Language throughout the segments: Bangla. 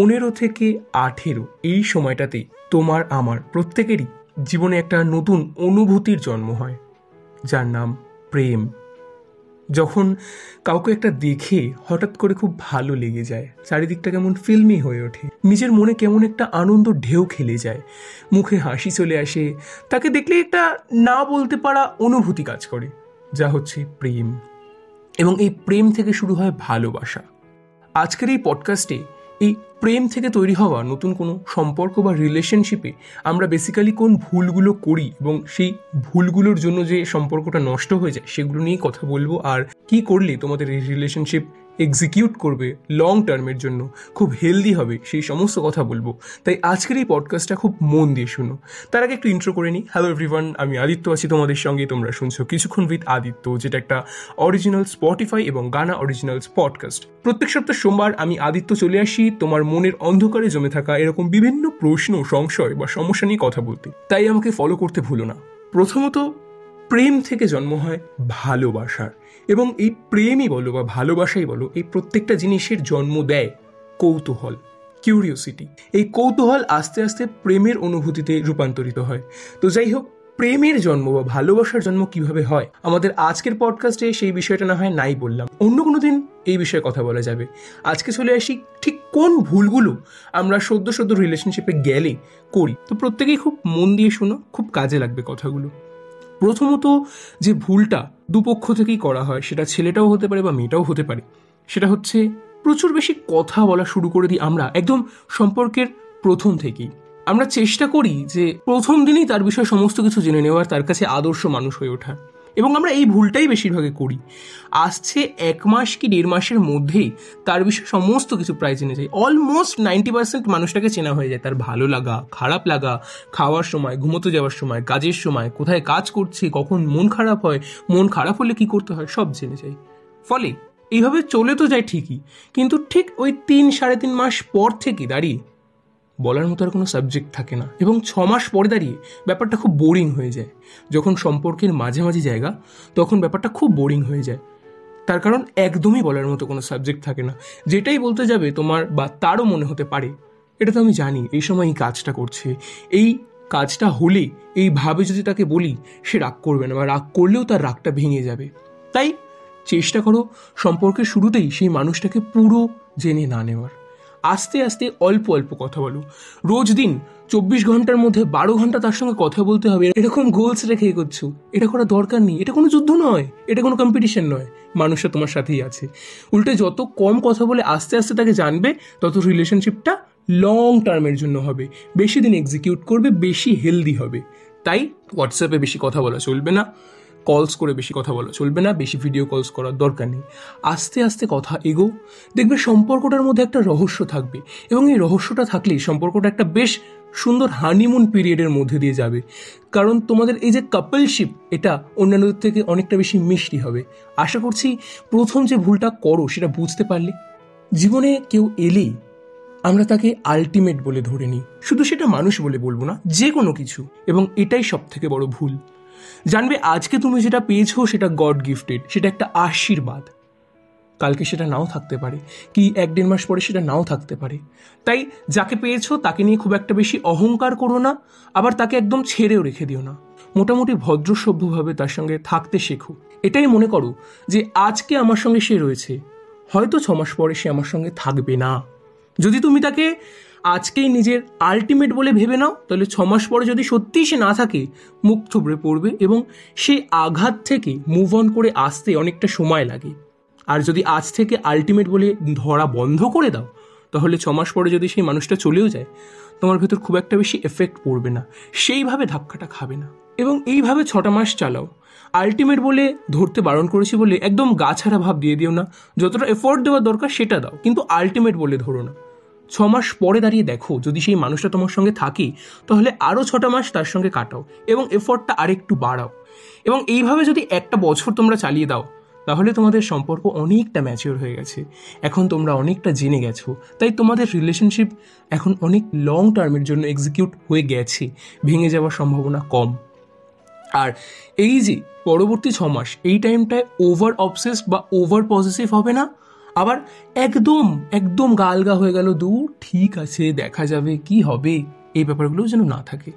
পনেরো থেকে আঠেরো এই সময়টাতে তোমার আমার প্রত্যেকেরই জীবনে একটা নতুন অনুভূতির জন্ম হয়, যার নাম প্রেম। যখন কাউকে একটা দেখে হঠাৎ করে খুব ভালো লেগে যায়, চারিদিকটা কেমন ফিল্মি হয়ে ওঠে, নিজের মনে কেমন একটা আনন্দ ঢেউ খেলে যায়, মুখে হাসি চলে আসে, তাকে দেখলে একটা না বলতে পারা অনুভূতি কাজ করে, যা হচ্ছে প্রেম। এবং এই প্রেম থেকে শুরু হয় ভালোবাসা। আজকের এই পডকাস্টে এই প্রেম থেকে তৈরি হওয়া নতুন কোনো সম্পর্ক বা রিলেশনশিপে আমরা বেসিক্যালি কোন ভুলগুলো করি এবং সেই ভুলগুলোর জন্য যে সম্পর্কটা নষ্ট হয়ে যায় সেগুলো নিয়েই কথা বলব। আর কি করলে তোমাদের এই রিলেশনশিপ এক্সিকিউট করবে লং টার্মের জন্য, খুব হেলদি হবে, সেই সমস্ত কথা বলব। তাই আজকের এই পডকাস্টটা খুব মন দিয়ে শুনো। তার আগে একটু ইন্ট্রো করে নিই। হ্যালো এভরিওয়ান আমি আদিত্য আছি তোমাদের সঙ্গে। তোমরা শুনছো কিছুক্ষণ উইথ আদিত্য, যেটা একটা অরিজিনাল স্পটিফাই এবং গানা অরিজিনালস পডকাস্ট প্রত্যেক সপ্তাহ সোমবার আমি আদিত্য চলে আসি। তোমার মনের অন্ধকারে জমে থাকা এরকম বিভিন্ন প্রশ্ন, সংশয় বা সমস্যা নিয়ে কথা বলতে। তাই আমাকে ফলো করতে ভুলো না। প্রথমত প্রেম থেকে জন্ম হয় ভালোবাসার। এবং এই প্রেমই বলো বা ভালোবাসাই বলো, এই প্রত্যেকটা জিনিসের জন্ম দেয় কৌতূহল কিউরিওসিটি এই কৌতূহল আস্তে আস্তে প্রেমের অনুভূতিতে রূপান্তরিত হয়। তো যাই হোক, প্রেমের জন্ম বা ভালোবাসার জন্ম কীভাবে হয়? আমাদের আজকের পডকাস্টে সেই বিষয়টা না হয় নাই বললাম। অন্য কোনো দিন এই বিষয়ে কথা বলা যাবে। আজকে চলে আসি ঠিক কোন ভুলগুলো আমরা সদ্য সদ্য রিলেশনশিপে গেলে করি? তো প্রত্যেকেই খুব মন দিয়ে শুনো, খুব কাজে লাগবে কথাগুলো। প্রথমত যে ভুলটা দুপক্ষ থেকেই করা হয়, সেটা ছেলেটাও হতে পারে বা মেয়েটাও হতে পারে, সেটা হচ্ছে প্রচুর বেশি কথা বলা শুরু করে দিই আমরা একদম সম্পর্কের প্রথম থেকেই। আমরা চেষ্টা করি যে প্রথম দিনই তার বিষয়ে সমস্ত কিছু জেনে নেওয়ার, তার কাছে আদর্শ মানুষ হয়ে ওঠা। এবং আমরা এই ভুলটাই বেশিরভাগে করি। আসছে এক মাস কি দেড় মাসের মধ্যেই তার বিষয়ে সমস্ত কিছু প্রায় জেনে যায়। অলমোস্ট নাইনটি পার্সেন্ট মানুষটাকে চেনা হয়ে যায়। তার ভালো লাগা, খারাপ লাগা, খাওয়ার সময়, ঘুমোতে যাওয়ার সময়, কাজের সময়, কোথায় কাজ করছে, কখন মন খারাপ হয়, মন খারাপ হলে কি করতে হয়, সব জেনে যায়। ফলে এইভাবে চলে তো যায় ঠিকই, কিন্তু ঠিক ওই তিন সাড়ে তিন মাস পর থেকে দাঁড়িয়ে বলার মতো আর কোনো সাবজেক্ট থাকে না। এবং ছ মাস পরে দাঁড়িয়ে ব্যাপারটা খুব বোরিং হয়ে যায়। যখন সম্পর্কের মাঝামাঝি জায়গা, তখন ব্যাপারটা খুব বোরিং হয়ে যায়। তার কারণ একদমই বলার মতো কোনো সাবজেক্ট থাকে না। যেটাই বলতে যাবে তোমার বা তারও মনে হতে পারে। এটা তো আমি জানি, এই সময় এই কাজটা করছে। এই কাজটা হলে এইভাবে যদি তাকে বলি, সে রাগ করবে না বা রাগ করলেও তার রাগটা ভেঙে যাবে। তাই চেষ্টা করো, সম্পর্কের শুরুতেই সেই মানুষটাকে পুরো জেনে না নেওয়ার। আস্তে আস্তে অল্প অল্প কথা বলো। রোজ দিন চব্বিশ ঘণ্টার মধ্যে বারো ঘণ্টা তার সঙ্গে কথা বলতে হবে। এরকম গোলস রেখে করছ এটা করা দরকার নেই। এটা কোনো যুদ্ধ নয়। এটা কোনো কম্পিটিশন নয়। মানুষটা তোমার সাথেই আছে। উল্টে যত কম কথা বলে আস্তে আস্তে তাকে জানবে, তত রিলেশনশিপটা লং টার্মের জন্য হবে। বেশি দিন এক্সিকিউট করবে, বেশি হেলদি হবে। তাই হোয়াটসঅ্যাপে বেশি কথা বলা চলবে না। কলস করে বেশি কথা বলা। চলবে না, বেশি ভিডিও কলস করার দরকার নেই। আস্তে আস্তে কথা এগো। দেখবে সম্পর্কটার মধ্যে একটা রহস্য থাকবে এবং এই রহস্যটা থাকলেই সম্পর্কটা একটা বেশ সুন্দর হানিমুন পিরিয়ডের মধ্যে দিয়ে যাবে। কারণ তোমাদের এই যে কাপলশিপ এটা অন্যান্যদের থেকে অনেকটা বেশি মিষ্টি হবে। আশা করছি প্রথম যে ভুলটা করো, সেটা বুঝতে পারলে। জীবনে কেউ এলেই আমরা তাকে আলটিমেট বলে ধরে নিই। শুধু সেটা মানুষ বলে বলব না যে কোনো কিছু। এবং এটাই সব থেকে বড় ভুল। জানবে আজকে তুমি যেটা পেয়েছ সেটা গড গিফটেড সেটা একটা আশীর্বাদ। কালকে সেটা নাও থাকতে পারে, কি এক দেড় মাস পরে সেটা নাও থাকতে পারে। তাই যাকে পেয়েছ তাকে নিয়ে খুব একটা বেশি অহংকার করো না, আবার তাকে একদম ছেড়েও রেখে দিও না। মোটামুটি ভদ্র সভ্যভাবে তার সঙ্গে থাকতে শেখো। এটাই মনে করো যে আজকে আমার সঙ্গে সে রয়েছে, হয়তো ছমাস পরে সে আমার সঙ্গে থাকবে না। যদি তুমি তাকে আজকেই নিজের আলটিমেট বলে ভেবে নাও, তাহলে ছ মাস পরে যদি সত্যিই সে না থাকে, মুখ থুবড়ে পড়বে এবং সেই আঘাত থেকে মুভ অন করে আসতে অনেকটা সময় লাগে। আর যদি আজ থেকে আলটিমেট বলে ধরা বন্ধ করে দাও, তাহলে ছ মাস পরে যদি সেই মানুষটা চলেও যায়, তোমার ভেতর খুব একটা বেশি এফেক্ট পড়বে না, সেইভাবে ধাক্কাটা খাবে না। এবং এইভাবে ছটা মাস চালাও। আলটিমেট বলে ধরতে বারণ করেছি বলে একদম গাছাড়া ভাব দিয়ে দিও না, যতটা এফোর্ট দেওয়ার দরকার সেটা দাও, কিন্তু আলটিমেট বলে ধরো না। ছ মাস পরে দাঁড়িয়ে দেখো, যদি সেই মানুষটা তোমার সঙ্গে থাকে, তাহলে আরও ছটা মাস তার সঙ্গে কাটাও এবং এফোর্টটা আরেকটু বাড়াও। এবং এইভাবে যদি একটা বছর তোমরা চালিয়ে দাও, তাহলে তোমাদের সম্পর্ক অনেকটা ম্যাচিওর হয়ে গেছে। এখন তোমরা অনেকটা জেনে গেছো। তাই তোমাদের রিলেশনশিপ এখন অনেক লং টার্মের জন্য এক্সিকিউট হয়ে গেছে। ভেঙে যাওয়ার সম্ভাবনা কম। আর এই যে, পরবর্তী ছ মাস এই টাইমটায় ওভার অবসেস বা ওভার পজিটিভ হবে না? আবার একদম একদম গালগা হয়ে গেল, দূর, ঠিক আছে, দেখা যাবে কি হবে। এই ব্যাপারগুলো যেন না থাকে।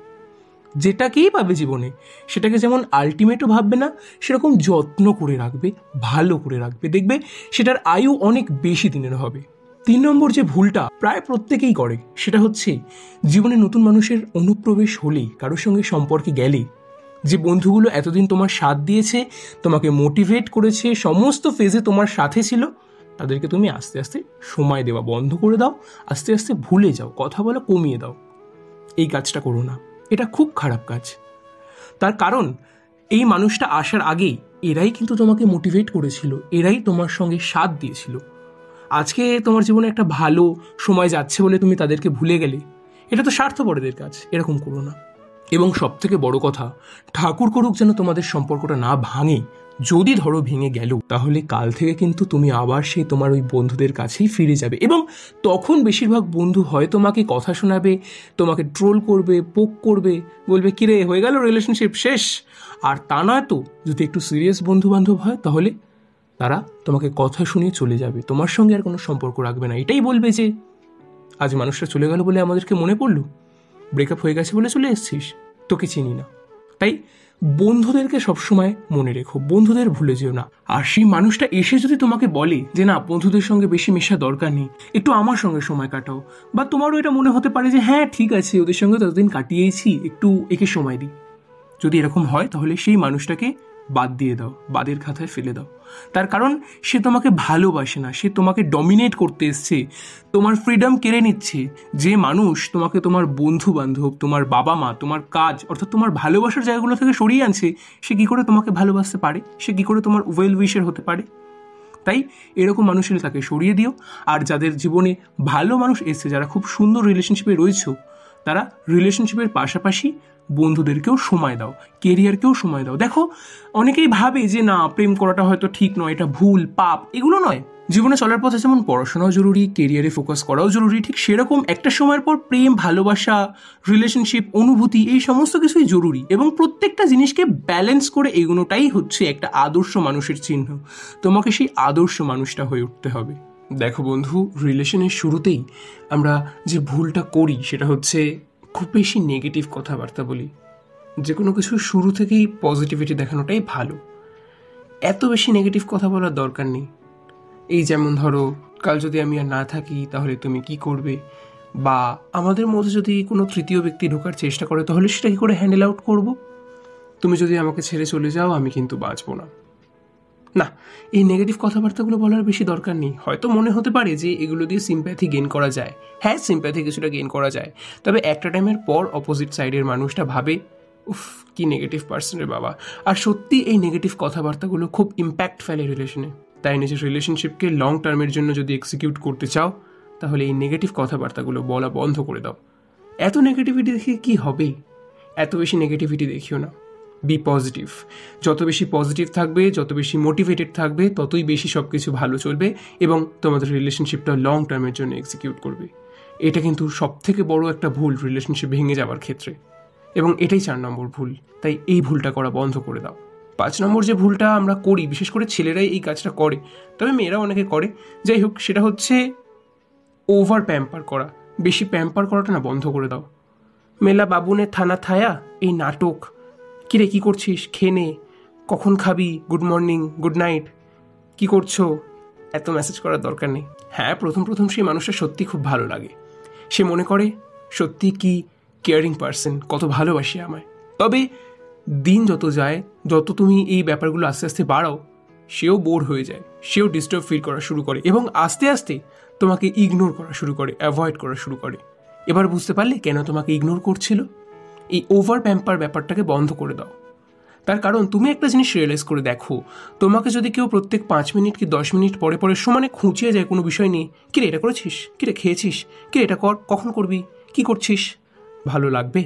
যেটাকেই পাবে জীবনে, সেটাকে যেমন আলটিমেটও ভাববে না, সেরকম যত্ন করে রাখবে, ভালো করে রাখবে। দেখবে, সেটার আয়ু অনেক বেশি দিনের হবে। তিন নম্বর যে ভুলটা প্রায় প্রত্যেকেই করে, সেটা হচ্ছে জীবনে নতুন মানুষের অনুপ্রবেশ হলেই, কারোর সঙ্গে সম্পর্কে গেলে। যে বন্ধুগুলো এতদিন তোমার সাথ দিয়েছে, তোমাকে মোটিভেট করেছে, সমস্ত ফেজে তোমার সাথে ছিল তাদেরকে তুমি আস্তে আস্তে সময় দেওয়া বন্ধ করে দাও, আস্তে আস্তে ভুলে যাও, কথা বলা কমিয়ে দাও। এই কাজটা করো না, এটা খুব খারাপ কাজ। তার কারণ, এই মানুষটা আসার আগেই এরাই কিন্তু তোমাকে মোটিভেট করেছিল, এরাই তোমার সঙ্গে সাথ দিয়েছিল। আজকে তোমার জীবনে একটা ভালো সময় যাচ্ছে বলে তুমি তাদেরকে ভুলে গেলে, এটা তো স্বার্থপরদের কাজ, এরকম করো না। এবং সব থেকে বড় কথা, ঠাকুর করুক যেন তোমাদের সম্পর্কটা না ভাঙে যদি ধরো ভেঙে গেল, তাহলে কাল থেকে কিন্তু তুমি আবার সেই তোমার ওই বন্ধুদের কাছেই ফিরে যাবে এবং তখন বেশিরভাগ বন্ধু হয় তোমাকে কথা শোনাবে, তোমাকে ট্রোল করবে পোক করবে, বলবে, কিরে, হয়ে গেল রিলেশনশিপ শেষ? আর তা নয় তো, যদি একটু সিরিয়াস বন্ধু বান্ধব হয়, তাহলে তারা তোমাকে কথা শুনিয়ে চলে যাবে। তোমার সঙ্গে আর কোনো সম্পর্ক রাখবে না। এটাই বলবে যে, আজ মানুষটা চলে গেল বলে আমাদেরকে মনে পড়ল? ব্রেকআপ হয়ে গেছে বলে চলে এসছিস? তোকে চিনি না। তাই বন্ধুদেরকে সবসময় মনে রেখো, বন্ধুদের ভুলে যেও না। আর সেই মানুষটা এসে যদি তোমাকে বলে যে, না, বন্ধুদের সঙ্গে বেশি মেশা দরকার নেই, একটু আমার সঙ্গে সময় কাটাও। বা তোমারও এটা মনে হতে পারে যে হ্যাঁ ঠিক আছে, ওদের সঙ্গে ততদিন কাটিয়েছি, একটু একে সময় দিই। যদি এরকম হয়, তাহলে সেই মানুষটাকে বাদ দিয়ে দাও, বাদের খাতায় ফেলে দাও। তার কারণ সে তোমাকে ভালোবাসে না, সে তোমাকে ডমিনেট করতে এসছে। তোমার ফ্রিডম কেড়ে নিচ্ছে। যে মানুষ তোমাকে তোমার বন্ধু বান্ধব তোমার বাবা মা তোমার কাজ, অর্থাৎ তোমার ভালোবাসার জায়গাগুলো থেকে সরিয়ে আনছে, সে কী করে তোমাকে ভালোবাসতে পারে? সে কী করে তোমার ওয়েল উইশের হতে পারে? তাই এরকম মানুষের তাকে সরিয়ে দিও। আর যাদের জীবনে ভালো মানুষ এসছে, যারা খুব সুন্দর রিলেশনশিপে রয়েছে, তারা রিলেশনশিপের পাশাপাশি বন্ধুদেরকেও সময় দাও কেরিয়ারকেও সময় দাও। দেখো, অনেকেই ভাবে যে না, প্রেম করাটা হয়তো ঠিক নয়, এটা ভুল, পাপ, এগুলো নয়। জীবনে চলার পথে যেমন পড়াশোনাও জরুরি কেরিয়ারে ফোকাস করাও জরুরি, ঠিক সেরকম একটা সময়ের পর প্রেম, ভালোবাসা রিলেশনশিপ অনুভূতি, এই সমস্ত কিছুই জরুরি এবং প্রত্যেকটা জিনিসকে ব্যালেন্স করে এগোনোটাই হচ্ছে একটা আদর্শ মানুষের চিহ্ন। তোমাকে সেই আদর্শ মানুষটা হয়ে উঠতে হবে। দেখো বন্ধু রিলেশনের শুরুতেই আমরা যে ভুলটা করি, সেটা হচ্ছে খুব বেশি নেগেটিভ কথাবার্তা বলি। যে কোনো কিছু শুরু থেকেই পজিটিভিটি দেখানোটাই ভালো। এত বেশি নেগেটিভ কথা বলার দরকার নেই। এই যেমন ধরো, কাল যদি আমি আর না থাকি, তাহলে তুমি কি করবে? বা আমাদের মধ্যে যদি কোনো তৃতীয় ব্যক্তি ঢোকার চেষ্টা করে, তাহলে সেটা কী করে হ্যান্ডেল আউট করব? তুমি যদি আমাকে ছেড়ে চলে যাও, আমি কিন্তু বাঁচবো না। না, এই নেগেটিভ কথাবার্তাগুলো বলার বেশি দরকার নেই। হয়তো মনে হতে পারে যে এগুলো দিয়ে সিম্প্যাথি গেন করা যায়। হ্যাঁ সিম্প্যাথি কিছুটা গেন করা যায়। তবে একটা টাইমের পর অপোজিট সাইডের মানুষটা ভাবে, উফ, কি নেগেটিভ পার্সনের বাবা। আর সত্যি এই নেগেটিভ কথাবার্তাগুলো খুব ইম্প্যাক্ট ফেলে রিলেশনে তাই নিজের রিলেশনশিপকে লং টার্মের জন্য যদি এক্সিকিউট করতে চাও, তাহলে এই নেগেটিভ কথাবার্তাগুলো বলা বন্ধ করে দাও। এত নেগেটিভিটি দেখে কি হবে? এত বেশি নেগেটিভিটি দেখিও না। বি পজিটিভ যত বেশি পজিটিভ থাকবে, যত বেশি মোটিভেটেড থাকবে, ততই বেশি সব কিছু ভালো চলবে এবং তোমাদের রিলেশনশিপটা লং টার্মের জন্য এক্সিকিউট করবে। এটা কিন্তু সব থেকে বড় একটা ভুল রিলেশনশিপ ভেঙে যাওয়ার ক্ষেত্রে। এবং এটাই চার নম্বর ভুল। তাই এই ভুলটা করা বন্ধ করে দাও। পাঁচ নম্বর যে ভুলটা আমরা করি, বিশেষ করে ছেলেরাই এই কাজটা করে, তবে মেয়েরা অনেকে করে। যাই হোক, সেটা হচ্ছে ওভার প্যাম্পার করা। বেশি প্যাম্পার করাটা না বন্ধ করে দাও। মেলা বাবুনে থানা থায়া, এই নাটক কিরে, কি করছিস? খেয়ে নে। কখন খাবি? গুড মর্নিং গুড নাইট কি করছ? এত মেসেজ করার দরকার নেই। হ্যাঁ প্রথম প্রথম সেই মানুষটা সত্যি খুব ভালো লাগে। সে মনে করে, সত্যি কি কেয়ারিং পার্সন কত ভালোবাসে আমায়। তবে দিন যত যায়, যত তুমি এই ব্যাপারগুলো আস্তে আস্তে বাড়াও, সেও বোর হয়ে যায়। সেও ডিস্টার্ব ফিল করা শুরু করে এবং আস্তে আস্তে তোমাকে ইগনোর করা শুরু করে অ্যাভয়েড করা শুরু করে। এবার বুঝতে পারলে কেন তোমাকে ইগনোর করছিল? এই ওভার প্যাম্পার ব্যাপারটাকে বন্ধ করে দাও। তার কারণ তুমি একটা জিনিস রিয়েলাইজ করে দেখো, তোমাকে যদি কেউ প্রত্যেক পাঁচ মিনিট কি দশ মিনিট পরে পরে সমানে খুঁচিয়ে যায় কোনো বিষয় নিয়ে কিরে এটা করেছিস? কিরে খেয়েছিস? কিরে এটা কর, কখন করবি? কি করছিস? ভালো লাগবে?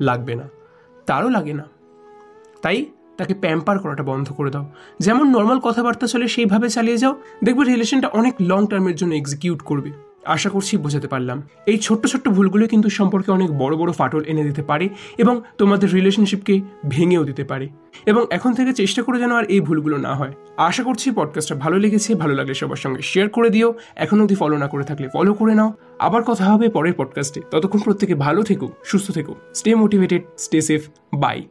লাগবে না। তারও লাগে না। তাই তাকে প্যাম্পার করাটা বন্ধ করে দাও। যেমন নর্মাল কথাবার্তা চলে সেইভাবে চালিয়ে যাও। দেখবে রিলেশনটা অনেক লং টার্মের জন্য এক্সিকিউট করবে। আশা করছি বোঝাতে পারলাম। এই ছোট্ট ছোট্ট ভুলগুলো কিন্তু সম্পর্কে অনেক বড় বড় ফাটল এনে দিতে পারে এবং তোমাদের রিলেশনশিপকে ভেঙেও দিতে পারে। এবং এখন থেকে চেষ্টা করে যেন আর এই ভুলগুলো না হয়। আশা করছি পডকাস্টটা ভালো লেগেছে, ভালো লাগলে সবার সঙ্গে শেয়ার করে দিও। এখন অবধি ফলো না করে থাকলে ফলো করে নাও। আবার কথা হবে পরের পডকাস্টে ততক্ষণ প্রত্যেকে ভালো থেকো, সুস্থ থেকো। Stay motivated stay safe bye